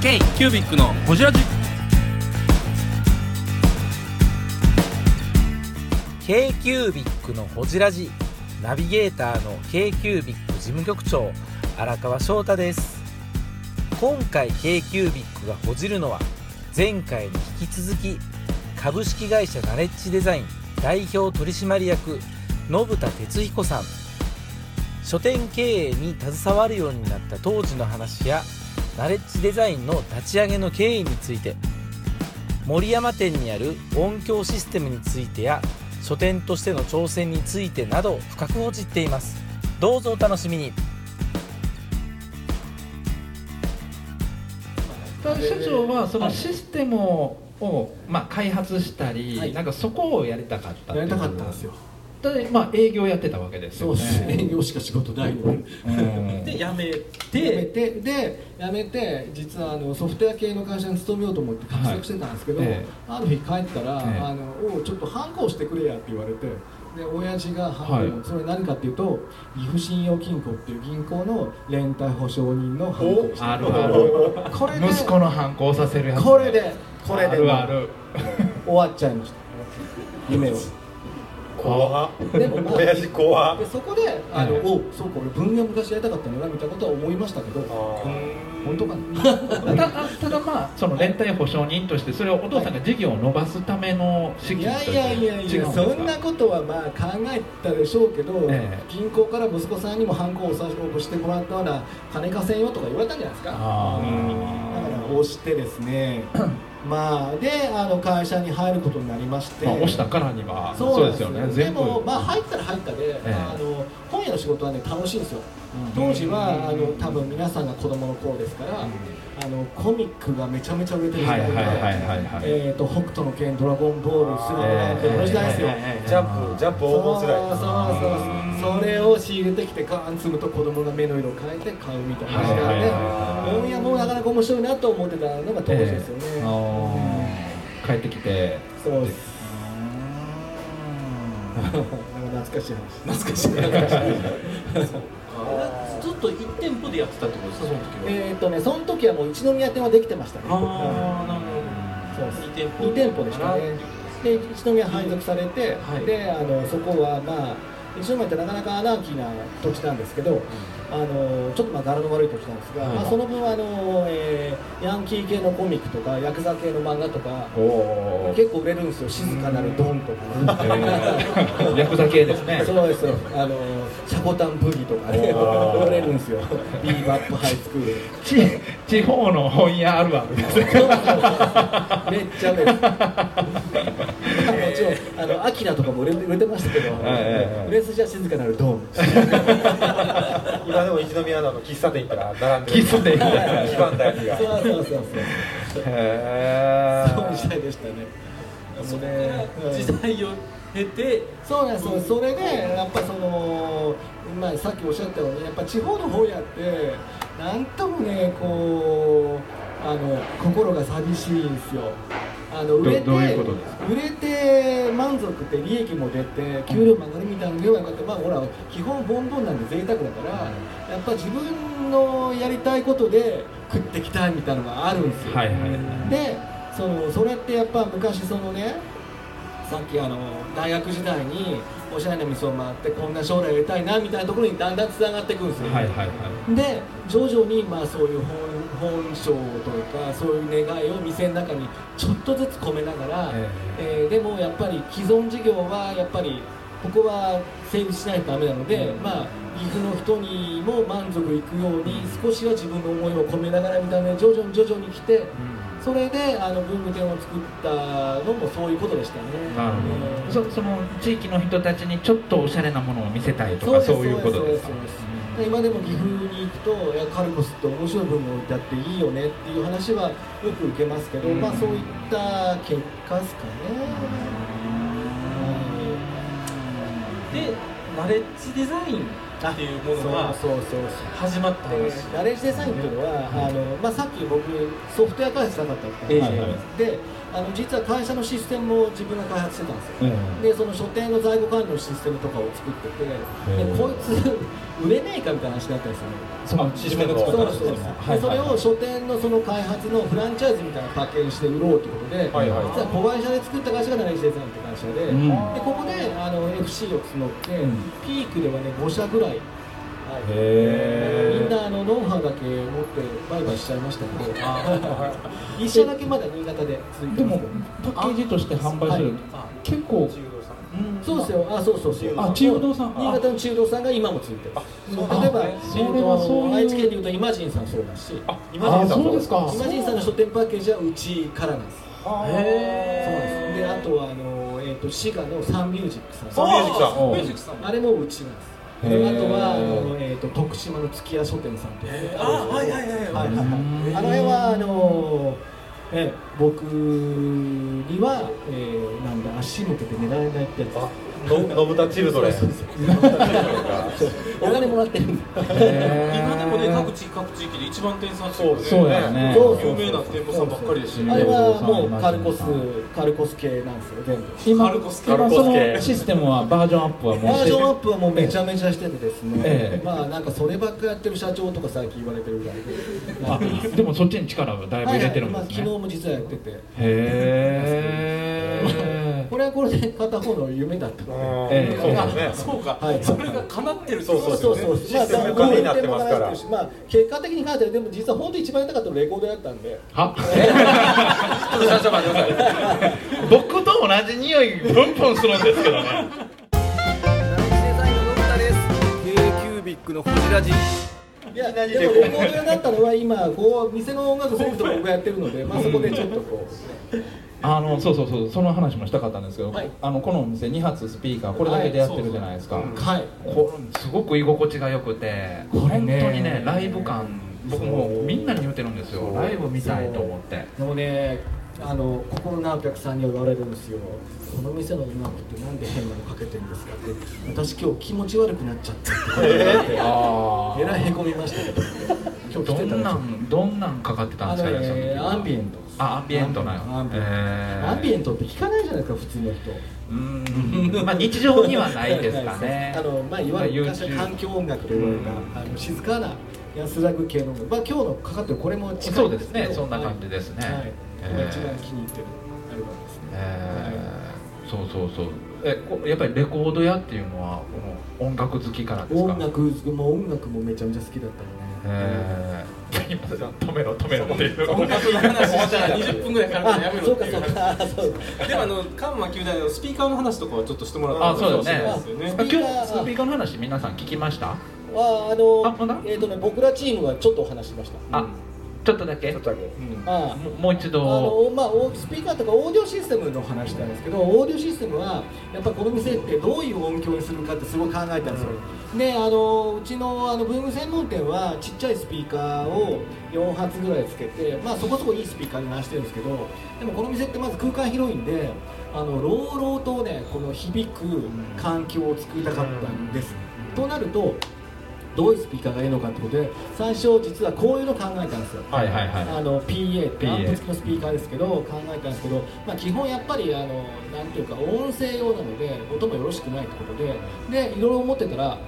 K キュービックのホジラジ。K q u b i c のほじラジ。ナビゲーターの k q u b i c 事務局長荒川翔太です。今回 k q u b i c がほじるのは前回に引き続き株式会社ナレッジデザイン代表取締役信田哲彦さん。書店経営に携わるようになった当時の話やナレッジデザインの立ち上げの経緯について森山店にある音響システムについてや書店としての挑戦についてなど深く報じっています。どうぞお楽しみに。社長はそのシステムを、まあ、開発したり、はい。なんかそこをやりたかったやりたかったんですよで、まあ、営業やってたわけですよね。そうです営業しか仕事ないのに。うん。でやめでて。辞めてで辞めて実はあのソフトウェア系の会社に勤めようと思って活躍してたんですけど、はいええ。ある日帰ったら「ええ。あのおうちょっとハンコをしてくれや」って言われてで親父がハンコを、はい。それ何かっていうと岐阜信用金庫っていう銀行の連帯保証人のハンコをしてあるある。これで息子の反抗させるやつこれでこれであるある。終わっちゃいました。夢を怖でもまあ親父怖でそこであの、ええおそうか俺文芸昔やりたかったんだなみたいなことは思いましたけど本当かな？ただただまあその連帯保証人としてそれをお父さんが事業を伸ばすための資い金とやいやいやいやそんなことはまあ考えたでしょうけど、ええ。銀行から息子さんにもハンコを押してもらったら金貸せんよとか言われたんじゃないですか？あだから押してですねまあであの会社に入ることになりまして、まあ、押したからにはそうですよ。ねでもまあ入ったら入ったで、えあの本屋の仕事はね楽しいんですよ。当時はあの多分皆さんが子供の頃ですから、あのコミックがめちゃめちゃ売れてる時代で、北斗の拳ドラゴンボールスラムダンクこの時代ですよ、ジャンプジャンプそう黄金世代そうそうそれを仕入れてきてガーン積むと子供が目の色を変えて買うみたいな時代ではい本屋もなかなか面白いなと思ってたのが当時ですよね、えー帰ってきて。そうです。なんか懐かしい話。懐かしい話。ずっと1店舗でやってたってことですかその時はえっとねその時はもう一宮店はできてましたねああなるほど。そう2店舗。2店舗でしたね。で一宮配属されて、はい。であのそこはまあ一宮ってなかなかアナーキーな土地なんですけど、あのちょっとまあ柄の悪い土地なんですが、はいまあ、その分あの、えーヤンキー系のコミックとかヤクザ系の漫画とか結構売れるんですよ。静かなるドンとか。ね ヤクザ系ですね。そうですよあのシャコタンブギとかね売れるんですよ。ビーバップハイスクール。ち地方の本屋あるあるですねめっちゃ売れるあのアキラとかも売れ売れてましたけど、売れ筋は静かなるドン。今でも一宮の喫茶店行ったら並んでる。喫茶店行ったら。一番大事がそう。そうそうそう。へそう時代でしたね。そこねから時代を経てそうなんですよ。それでやっぱその、まあ、さっきおっしゃったようにやっぱ地方の本屋ってなんともねこうあの心が寂しいんですよあの売れて売れて満足って利益も出て給料も上がるみたいなの言えばよかったまあほら基本ボンボンなんで贅沢だから、やっぱ自分のやりたいことで食ってきたいみたいなのがあるんですよ、はいはいはい。でそのそれってやっぱ昔そのねさっきあの大学時代におしゃれな店を回ってこんな将来やりたいなみたいなところにだんだんつながっていくんですよ、はいはいはい。で徐々にまあそういう本本性というかそういう願いを店の中にちょっとずつ込めながら、ええ。ーでもやっぱり既存事業はやっぱりここは成立しないとダメなので、まあ岐阜の人にも満足いくように少しは自分の思いを込めながらみたいな徐々に徐々に来て、それであの文具店を作ったのもそういうことでしたね。なるほえーどそその地域の人たちにちょっとおしゃれなものを見せたいとかそういうことですか？今でも岐阜に行くといやカルコスって面白い文具置いてあっていいよねっていう話はよく受けますけど、うん。まあそういった結果ですかね。でナレッジデザインっていうものがそうそうそう始まったで話ナレッジデザインっていうのは、あのまあ、さっき僕ソフトウェア開発したかったって話であの実は会社のシステムも自分が開発してたんですよ、うん。でその書店の在庫管理のシステムとかを作っててでこいつ売れねえかかみたいな話になったんですよ。ねそのシステムのそうですそう。です、はいでそれを書店のその開発のフランチャイズみたいなパッケージして売ろうということで、はいはい。実は子会社で作った会社がナレッジデザインって会社で,、うん。でここであの FC を募って、うん。ピークではね5社ぐらい、はい。みんなあのノウハウだけ持って売買しちゃいましたけど。一社だけまだ新潟で続いてでもますパッケージとして販売する結構そうですよ。あそうそうそう。あ中道さん。新潟の中道さんが今も続いてる。あ例えば、そ愛知県でいうとイマジンさんそうだし。あそうですか。イマジンさんの書店パッケージはうちからなんです。そうなんです。であとはあの、えー、と滋賀のサンミュージックさん。サンミュージックさん。あれもうちなんですあー。とはあの、えー、と徳島の月屋書店さんっていうあはいはいはいはい。あの辺はあのえ僕には、えー、なんだ足向けて狙えないってやつあののぶたチルドレンお金もらってる今でもね各地各地域で一番店さんっていうそうやね。そうそう有名な店舗さんばっかりですしあれはもううんカルコスカルコス系なんですよ全部。今カルコス今そのシステムはバージョンアップはもうバージョンアッププはもうめちゃめちゃしててですね、ええ。まあなんかそればっかやってる社長とか最近言われてるぐらいで。あでもそっちに力をだいぶ入れてるんですね、昨日も実はやってて。へえこれはこれで片方の夢だったので。ええ。そうですねそうか、はい。それが叶ってるってそうことそう。ですよねそう。そうますから。まあまあ結果的に書いてる。でも実は本当一番やりたかったのレコードやったんで。はちょっと社長待ってください僕と同じ匂いプンプンするんですけどね。いやでもレコード屋だったのは今こう店の音楽セレクトも僕がやってるので、まあ、そこでちょっとこうあのそうそうそうその話もしたかったんですけど、はい。あのこのお店2発スピーカーこれだけでやってるじゃないですか、はいこれすごく居心地が良くて本当にねライブ感僕もみんなに言ってるんですよ。ライブ見たいと思って。でもねあの心のお客さんには言われるんですよ。この店の音楽ってなんで変なのかけてるんですかって。私今日気持ち悪くなっちゃったって。言われてあえらいへこみましたけど。今日来てたらどんなんどんなんかかってたんですかねアンビエントあアンビエントなよアンビエント、えー。アンビエントって聞かないじゃないですか普通の人。うーん。まあ日常にはないですかね。あのまあいわゆる環境音楽と言われた、あの静かな安らぐ系の音楽。まあ今日のかかってるこれも近そうですね。そんな感じですね。はい、はいえー。今一番気に入ってるアルバムですね、えー。そうそうそう。えこやっぱりレコード屋っていうのはこの音楽好きからですか？音楽も音楽もめちゃめちゃ好きだったのね、えー、今止めろ止めろっていうの話したら20分ぐらいかかるからやめろっていうそうかあそうかでもあのカンマ球大のスピーカーの話とかはちょっとしてもらったあそうですよね。あ今日スピーカーの話皆さん聞きましたはあのえっ、とね。僕らチームはちょっとお話ししましたあちょっとだけ。ちょっとだけ。あももう一あ度のまあ、おスピーカーとかオーディオシステムの話なんですけどオーディオシステムはやっぱこの店ってどういう音響にするかってすごい考えたんですよ、であのうちのあのブーム専門店はちっちゃいスピーカーを4発ぐらいつけて、まあ、そこそこいいスピーカーに回してるんですけどでもこの店ってまず空間広いんであの朗々とねこの響く環境を作りたかったんです、となるとどういうスピーカーがいいのかってことで最初実はこういうの考えたんですよ。はいはいはい。あの PA ってアンプ付きのスピーカーですけど考えたんですけど、まあ、基本やっぱりあのなんていうか音声用なので音もよろしくないってことででいろいろ思ってたら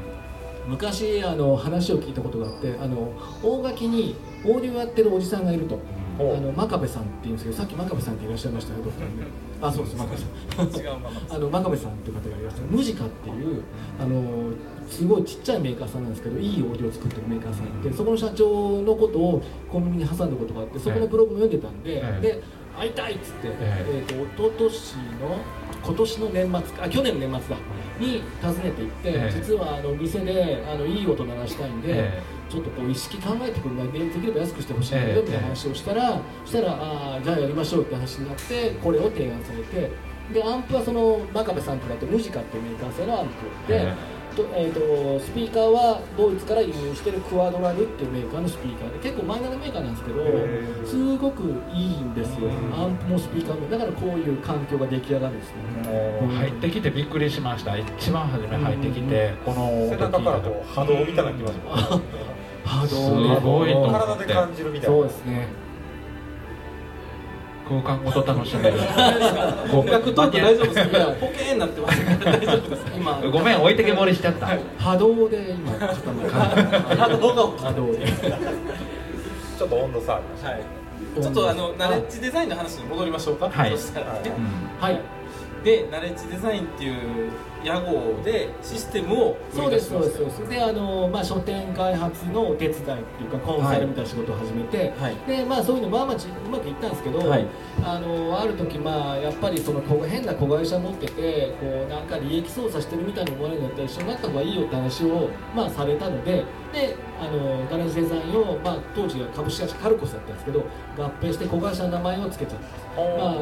昔あの話を聞いたことがあってあの大垣にオーディオやってるおじさんがいると。あの真壁さんって言うんですけどさっき真壁さんっていらっしゃいましたねどっかにね。あそうです真壁さん。あの真壁さんっていう方がいらっしゃるムジカっていうあのすごいちっちゃいメーカーさんなんですけどいいオーディオを作ってるメーカーさんいてそこの社長のことを小耳に挟んだことがあってそこのブログも読んでたんで、ええ。で会いたいっつって、ええ。ー、と一昨年の今年の年末かあ去年の年末だに訪ねて行って、ええ。実はあの店であのいい音鳴らしたいんで、えちょっとこう意識考えてくれないでできれば安くしてほしいんだええけどみたいな話をしたら、そしたらあーじゃあやりましょうって話になってこれを提案されてでアンプはその真壁さんとかってムジカっていうメーカー製のアンプで、えとえー、とスピーカーはドイツから輸入してるクワドラルっていうメーカーのスピーカーで結構マイナーなメーカーなんですけどーすごくいいんですよ。アンプもスピーカーも。だからこういう環境が出来上がるんですね。もう入ってきてびっくりしました。一番初め入ってきてこの背中からこう波動みたいなのきます。もんね波すごいと思って。体で感じるみたいな。そうですね。空間ごと楽しめる。音楽トーク大丈夫ですか？ポケーになってますから大丈夫です。か今。ごめん置いてけぼりしちゃった。波動で今固まる波動が起き波動で。ちょっと温度差ありましたはい。ちょっとあのナレッジデザインの話に戻りましょうか。はい。はい。でナレッジデザインっていう屋号でシステムを生そうですそうですそうです。であの、まあ、書店開発のお手伝いっていうかコンサルみたいな仕事を始めて、はい。でまあそういうのまあまあちうまくいったんですけど、はい。あのある時まあやっぱりその変な子会社持っててこうなんか利益操作してるみたいに思われるんだったら一緒になった方がいいよって話をまあされたのでであのガレージデザインを、まあ、当時は株式会社カルコスだったんですけど合併して子会社の名前を付けちゃった。んですまあ、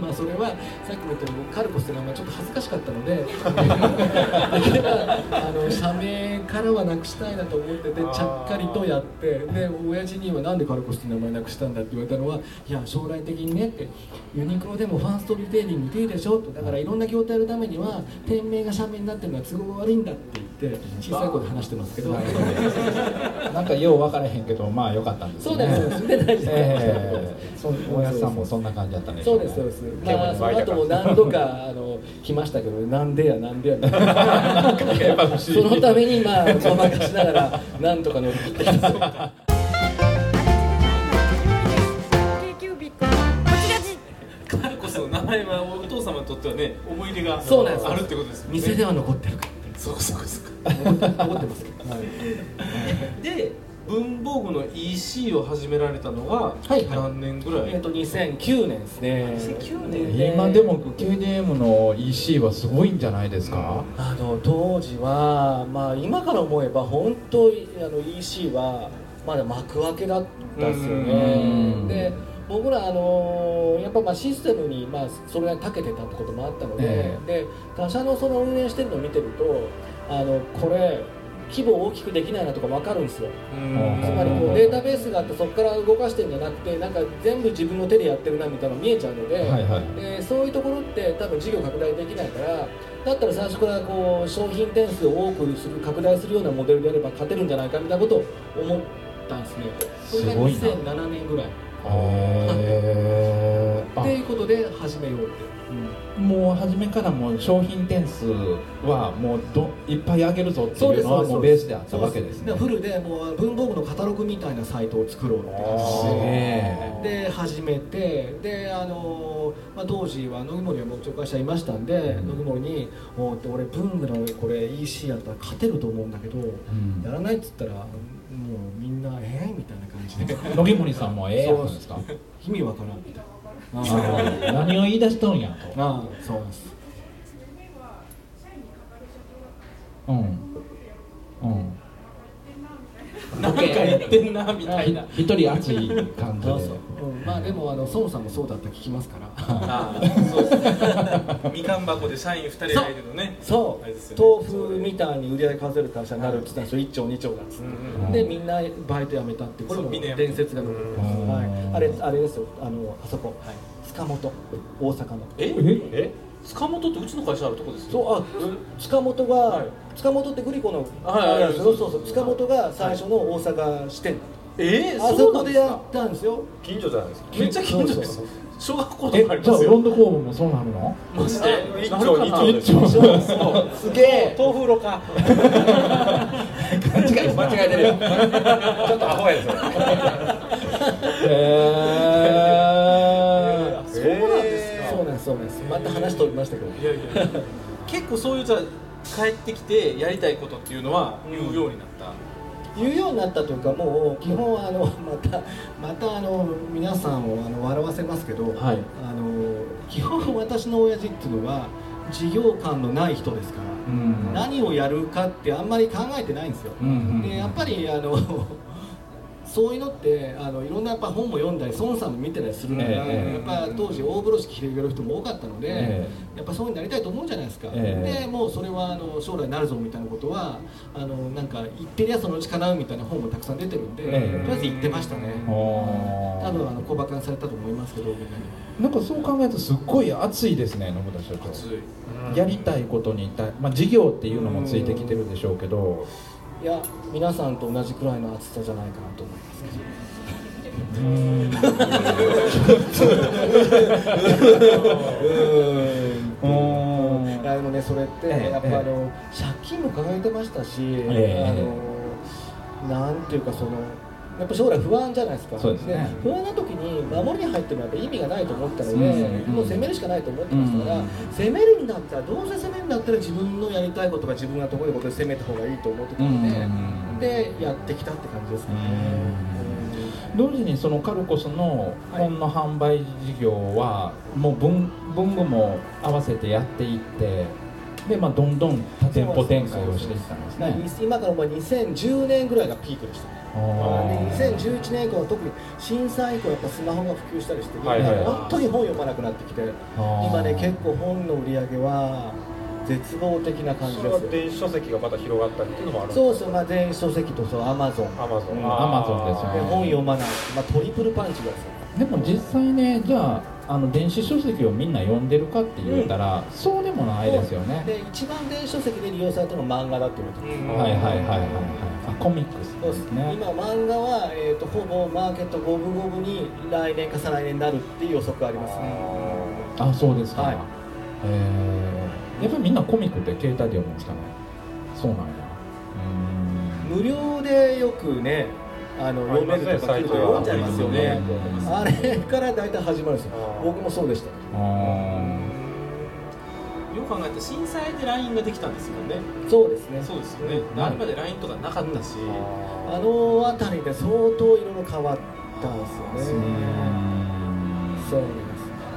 まあそれはさっきも言ったようにカルコスって名前ちょっと恥ずかしかったのであの社名からはなくしたいなと思っててちゃっかりとやってで親父にはなんでカルコスって名前なくしたんだって言われたのはいや将来的にねってユニクロでもファーストリテイリングでいいでしょとだからいろんな業態のためには店名が社名になってるのは都合が悪いんだって言って小さい声で話してますけど、なんかよう分からへんけどまあよかったんですそうねですで大事です、ええ。そうおやつさんもそんな感じだったんでしょそうですそうです。まあその後も何度かあの来ましたけど、なんでやなんでや。みたいな。そのためにまあごまかしながらなんとか乗り切ってきた。名前はお父様にとってはね思い入れがそうなんです。あるってことですよね。店では残ってるかそうそうそう。ら。残ってますけど。で文房具の EC を始められたのがはいはい。何年ぐらい、えっと2009年ですね。2009年。今でも KDM の EC はすごいんじゃないですか、あの当時はまあ今から思えば本当にあの EC はまだ幕開けだったんですようねん。で僕らあのやっぱまあシステムにまあそれなりに長けてたってこともあったので、え。で他社のその運営してるのを見てるとあのこれ規模を大きくできないなとか分かるんですよ。うん。つまりこうデータベースがあってそこから動かしてるんじゃなくてなんか全部自分の手でやってるなみたいなの見えちゃうので、はいはい。でそういうところって多分事業拡大できないからだったら最初からこう商品点数を多くする拡大するようなモデルであれば勝てるんじゃないかみたいなことを思ったんですね。それがすごいな。2007年ぐらい。っていうことで始めようって、あもう初めからもう商品点数はもうどいっぱい上げるぞっていうのはもうベースであったわけですね。フルでもう文房具のカタログみたいなサイトを作ろうって話すげえで始めてであの、まあ、当時は野木森はもうちょ会社いましたんで、野木森に「もう俺文具のこれ EC やったら勝てると思うんだけど、ん。やらないっつったらもうみんな「えみたいな感じで。野木森さんもええやんですか？意味わからんみたいな何を言い出しとんやと。ああそうです。うん。うん。なんか言ってんなみたいな。ひ一人熱い感じで。そうそう、うん、まあでもあの孫さんもそうだった聞きますから。あ あそうですね。みかん箱で社員2人がいるのね。そう、豆腐みたいに売り上げ数える会社になるって言ったんですよ1兆2兆だっつって、うん。でみんなバイト辞めたってこれも伝説が残ってます、うん。はい、あれあれですよ。あのあそこ、塚本。大阪の。え？え？塚本ってうちの会社あるとこですよ。そうあ塚本が、はい塚本ってグリコの、はいはいはいそうそうそう。塚本が最初の大阪支店、えー、あそこでやったんですよ。近所じゃないですか？めっちゃ近所です。小学校とえかありじゃあますよロンド工房もそうなるの？マジで？一なるかな丁二丁一丁す。げえ。豆腐ろか。間違い間違えてるよ。ちょっとアホやそれへそうなんですまた話飛びましたけど。いやいや結構そういうじゃあ帰ってきてやりたいことっていうのは言うようになった、言うようになったというかもう基本あのまたまたあの皆さんをあの笑わせますけど、はい。あの基本私の親父っていうのは事業感のない人ですから、うん。何をやるかってあんまり考えてないんですよ、うんうん。でやっぱりあのそういうのってあのいろんなやっぱ本も読んだり孫さんも見てたりするから、ええやっぱ当時大風呂敷広げる人も多かったので、えやっぱそうになりたいと思うじゃないですか、ええ。でもうそれはあの将来なるぞみたいなことはあのなんか言ってりゃそのうち叶うみたいな本もたくさん出てるんで、ええ。とりあえず言ってましたね、お多分あの小馬鹿にされたと思いますけどみんなになんかそう考えるとすっごい熱いですね信田社長。熱い。やりたいことに対、まあ、事業っていうのもついてきてるでしょうけどいや皆さんと同じくらいの熱さじゃないかなと思います。けどうん。いやでもねそれってええやっぱあの借金も抱えてましたし、ええ。あのなんていうかそのやっぱ将来不安じゃないですか。そうですね。不安な時に守りに入ってもやっぱ意味がないと思ったので、うんもう攻めるしかないと思ってましたから、うん攻めるんだったらどうせ攻めるんだったら自分のやりたいことが自分が得意なことで攻めた方がいいと思ってたので、うんでやってきたって感じですかね、同時にそのカルコスの本の販売事業はもう文文具も合わせてやっていってで、まあ、どんどん多店舗展開をしていったんですね。今からまあ2010年ぐらいがピークでした。あー。で2011年以降は特に震災以降やっぱスマホが普及したりして、はいはいはい。本当に本読まなくなってきて今ね結構本の売り上げは絶望的な感じそれはです電子書籍がまた広がったりっていうのもあるそうそうまあ電子書籍とそうアマゾンアマゾンうんアマゾンですよね。で本読まない、まあ、トリプルパンチぐらいですよ。でも実際ねじゃああの電子書籍をみんな読んでるかって言ったら、そうでもないですよね。で一番電子書籍で利用されたのが漫画だって言われてます、はいはいはいはいはいあコミックスそうですですね。今漫画は、えー、とほぼマーケット五分五分に来年か再来年になるっていう予測ありますねあそうですか。はいえーやっぱりみんなコミックって携帯で読むんですかね。そうなんや。無料でよくねあの読めるとか来ると読んじゃいますよね。あれから大体始まるんですよ。僕もそうでした。あよく考えたら震災で LINE ができたんですよね。そうですね。そうですよね。あれまで LINE とかなかったし。あの辺りで相当いろいろ変わったんですよね。そう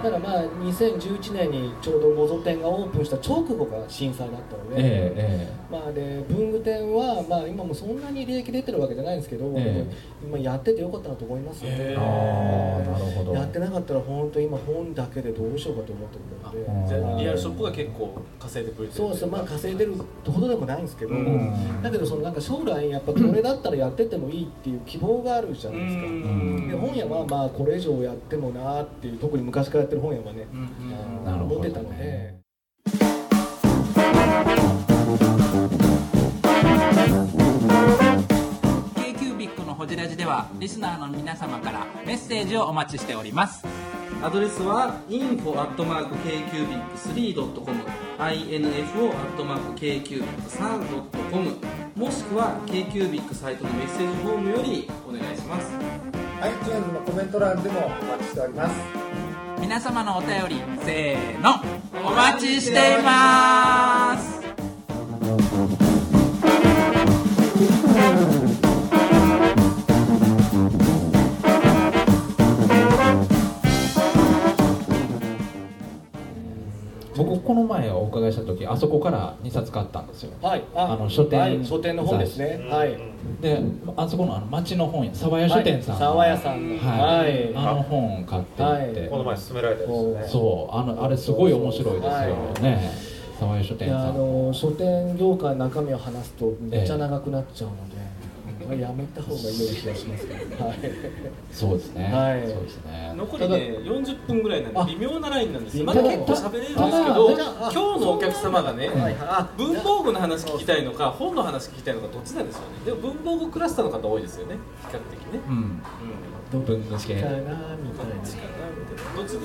なんですだからまあ2011年にちょうどモゾ店がオープンした直後が震災だったので、えええまあで文具店はまあ今もそんなに利益出てるわけじゃないんですけど、え今やっててよかったなと思いますよね、えああなるほど。やってなかったら本当今本だけでどうしようかと思ってるので。リアルショップが結構稼いでくれてるそうそうまあ稼いでるほどでもないんですけど、ん。だけどそのなんか将来やっぱこれだったらやってってもいいっていう希望があるじゃないですか、ん。で本屋はまあこれ以上やってもなっていう特に昔からやってる本屋はね、なるほどね。思ってたので。k q b i c のホジラジではリスナーの皆様からメッセージをお待ちしております。アドレスは info.kcubic3.com info.kcubic3.com もしくは KQBIC サイトのメッセージフォームよりお願いします。iTunes のコメント欄でもお待ちしております皆様のお便りせーのお待ちしています。僕この前お伺いした時あそこから2冊買ったんですよ。はい、あの書店はい、書店の本ですね。はい。であそこのあの町の本屋沢屋書店さんの、沢屋さんの。はい、はい。あの本買っていって、この前勧められたですね。そう。あのあれすごい面白いですよね。沢屋書店さん。の書店業界の中身を話すとめっちゃ長くなっちゃうので、やめた方がいいような気がしますけど。はい。そうですね、はい。そうですね。残りね40分ぐらいなんで微妙なラインなんですよ。まただだ結構喋れるんですけど今日のお客様がね文房具の話聞きたいのか本の話聞きたいのかどっちなんですよね。でも文房具クラスターの方多いですよね比較的ね。うん。ど文具系っちかなみたいな。どっちで？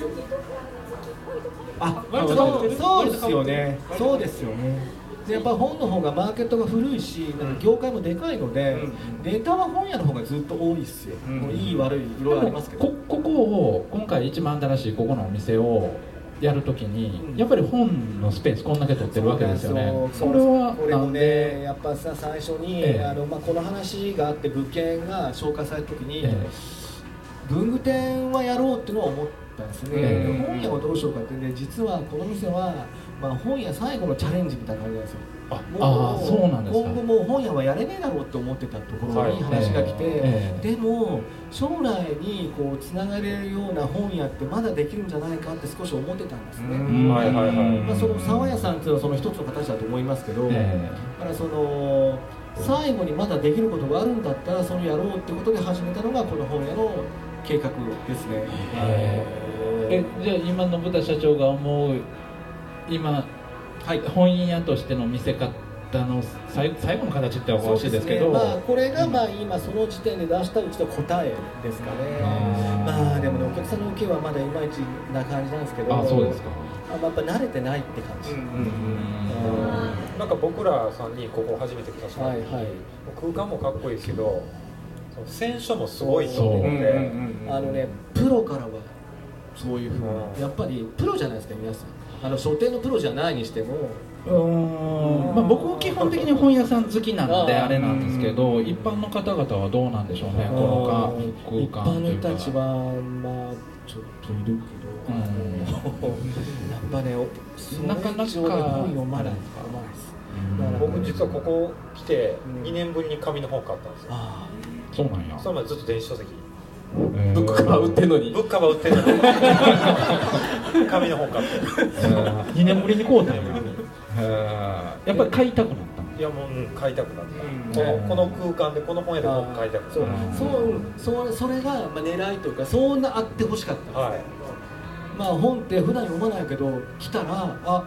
あ、そうですよね。そうですよね。でやっぱ本の方がマーケットが古いし、なんか業界もでかいので、ネタは本屋の方がずっと多いですよ。もういい悪いいろいろありますけど。こここを今回一番新しいここのお店をやるときに、うん。やっぱり本のスペースこんだけ取ってるわけですよね。それはこれもなんで？ね、やっぱさ最初に、ええ。あのまあこの話があって物件が紹介された時に、ええ。文具店はやろうっていうのは思ったんですね、ええ。で本屋はどうしようかってで実はこの店は、まあ、本屋最後のチャレンジみたいな感じなんですよ。あもあーそうなんですか。今後もう本屋はやれねえだろうって思ってたところにはい。話が来て、ええ。でも将来にこうつながれるような本屋ってまだできるんじゃないかって少し思ってたんですね、うん。はいはいはい。まあ、その沢屋さんっていうのはその一つの形だと思いますけど、えだからその最後にまだできることがあるんだったらそれやろうってことで始めたのがこの本屋の計画ですね。ええ。じゃあ今信田社長が思う今、はい、本屋としての見せ方タの最最後の形っておかしいですけど。そうね。まあ、これがまあ今その時点で出したうちの答えですかね。まあでもねお客さんの受けはまだいまいちな感じなんですけど。あそうですか。あやっぱ慣れてないって感じ、なんか僕らさんにここ初めて来た時、はいはい。空間もかっこいいですけど選書もすごいと思って。あのねプロからはそういうふううん。にやっぱりプロじゃないですか皆さんあの書店のプロじゃないにしても。うーん。まあ、僕は基本的に本屋さん好きなのであれなんですけど一般の方々はどうなんでしょうねこのか一空間般の人たちははまあちょっといるけど、うん。やっぱねおそれなかなか本読まないあれ読まないですだから僕実はここ来てうん。2年ぶりに紙の本買ったんですよ。あそうなんや。それまでずっと電子書籍えーブックカバー売ってんのに。ブックカバー売ってるのに。紙の本買って。えー2年ぶりに買うたんやえーやっぱり買いたくなったの？いやもう、うん、買いたくなった、うん。このこの空間でこの本屋で本買いたくなった。そううん。そうそそれがまあ狙いというかそうなあってほしかった、はい。まあ本って普段読まないけど来たらあ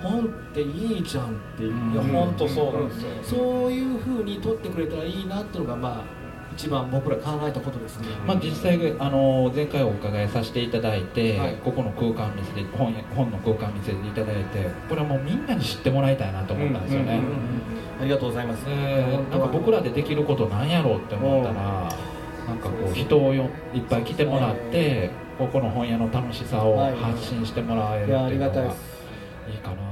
本っていいじゃんっていう、うんいや本当そうなんですよ、そういうふうに取ってくれたらいいなっていうのがまあ一番僕ら考えたことですね、まあ、実際あの前回お伺いさせていただいて、はい。ここの空間見せて本や本の空間見せていただいてこれはもうみんなに知ってもらいたいなと思ったんですよね、ありがとうございます、でなんか僕らでできることなんやろうって思ったらなんかこう人をよいっぱい来てもらってここの本屋の楽しさをはい。発信してもらえるっていうのがいいりがたいです。かな。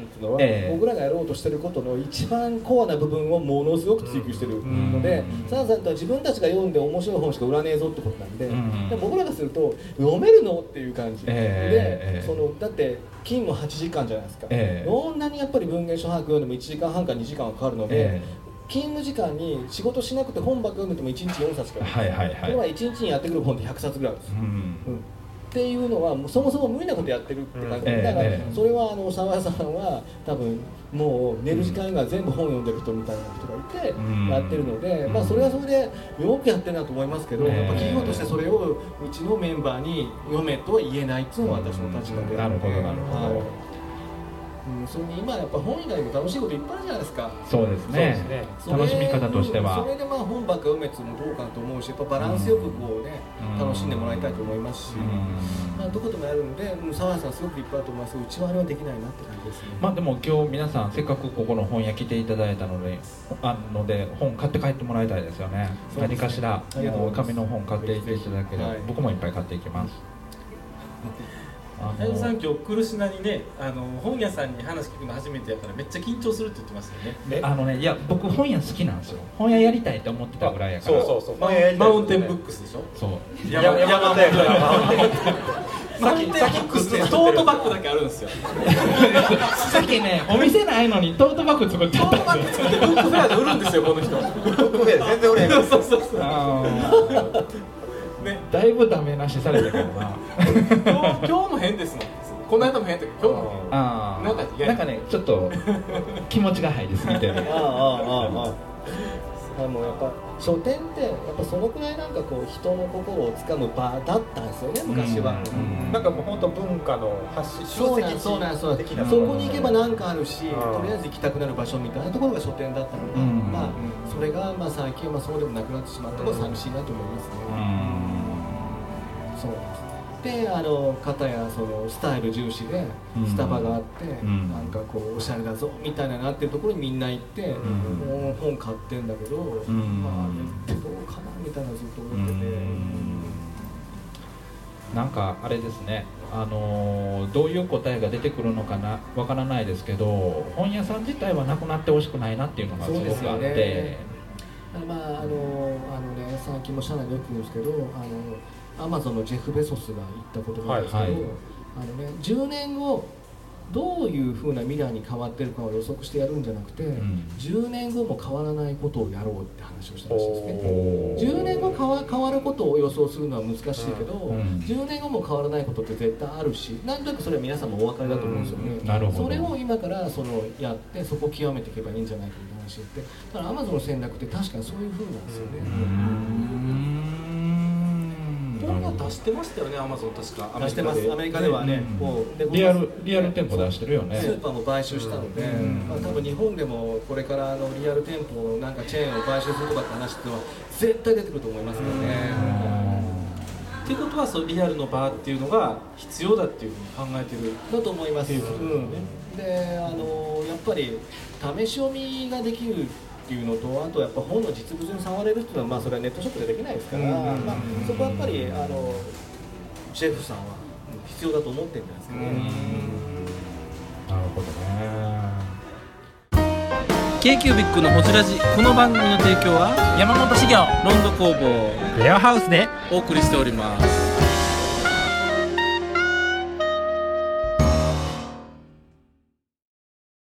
んっていうのは、ええ。僕らがやろうとしてることの一番コアな部分をものすごく追求してるので澤さんとは自分たちが読んで面白い本しか売らねえぞってことなんで,、ん。で僕らがすると読めるのっていう感じ、ええでそのだって勤務8時間じゃないですか、ええ。どんなにやっぱり文芸書博読んでも1時間半か2時間はかかるので、え勤務時間に仕事しなくて本ばっか読めても1日4冊から、はいはいはいこれは1日にやってくる本って100冊ぐらいあるんですようんうんっていうのはもうそもそも無理なことやってるって感じ、うん。だからええそれはあの沢井さんは多分もう寝る時間以外は全部本読んでる人みたいな人がいてうん。やってるので、うん。まあ、それはそれでよくやってるなと思いますけど、ええ。やっぱ企業としてそれをうちのメンバーに読めとは言えないっていうのが私の立場で、なるほどなるほど。はいうん、それに今やっぱ本以外にも楽しいこといっぱいあるじゃないですか。そうですね。楽しみ方としては。うんそれでまあ本ばっか読めっていうのもどうかなと思うしやっぱバランスよくこうね、うん。楽しんでもらいたいと思いますし、まあ、どこでもやるんでうん澤井さんすごくいっぱいあると思いますうちはあれはできないなって感じですね、まあでも今日皆さんせっかくここの本屋来ていただいたのであので本買って帰ってもらいたいですよね。何かしら。紙の本買っていっていただければ、はい。僕もいっぱい買っていきます あ林さんの今日苦しなにねあの本屋さんに話聞くの初めてやからめっちゃ緊張するって言ってましたよね。あのねいや僕本屋好きなんですよ。本屋やりたいって思ってたぐらいやから。そうそうそうマウンテンブックスでしょ？そう。や山山本やから。マウンテンマウンテンブックス。ってトートバッグだけあるんですよさっきねお店ないのにトートバッグ作ってトートバッグ作ってブックフェアで売るんですよこの人。ブックフェア全然売れへん。そうそうそうね。だいぶダメ出しされたけどな。今日今日の変ですもん。この間も変だけど今日の。変あーなんかなんかねちょっと気持ちが入りすぎてる。ああああああ。あもうやっぱ書店ってやっぱそのくらいなんかこう人の心をつかむ場だったんですよね昔は、うん。なんかもう本当文化の発信そうなんそうなんそうなんそこに行けば何かあるし、ん。とりあえず行きたくなる場所みたいなところが書店だったので、うん。まあそれがまあ最近はまあそうでもなくなってしまったのは寂しいなと思いますね。そうです。であの方やそのスタイル重視でうん。スタバがあって、ん。なんかこうおしゃれだぞみたいななってるところにみんな行って、う本買ってんだけど、ん。まああれってどうかなみたいなずっと思ってて。なんかあれですね、あのーどういう答えが出てくるのかなわからないですけど本屋さん自体はなくなってほしくないなっていうのがすごくあって、ねまああのあのね最近も社内でよく言うんですけどあのアマゾンのジェフ・ベソスが言ったことなんですけど、はいはい。あのね10年後どういうふうな未来に変わってるかを予測してやるんじゃなくて、ん。10年後も変わらないことをやろうって話をしたらしいですね。おー。10年後変わ変わることを予想するのは難しいけど、ん。10年後も変わらないことって絶対あるしなんとなくそれは皆さんもお分かりだと思うんですよね、うんなるほど。それを今からそのやってそこを極めていけばいいんじゃないかという話ってだからアマゾンの戦略って確かにそういうふうなんですよね、本が出してましたよねアマゾン確か出してます。アメリカではね、もうでリアルリアル店舗出してるよね。スーパーも買収したので、まあ、多分日本でもこれからあのリアル店舗のなんかチェーンを買収するとかって話っていうのは絶対出てくると思いますよね。っていうことはそうリアルの場っていうのが必要だっていうふうに考えてる。だと思います。っていうことですよね。うん、であのやっぱり試し読みができるっていうのとあとやっぱ本の実物に触れるっていうのはまあそれはネットショップでできないですから、まあ、そこはやっぱりあのジェフさんは必要だと思ってるんじゃないですかね。なるほどね。k q b i c のほじラジこの番組の提供は山本資源ロンド工房。レアハウスで。お送りしております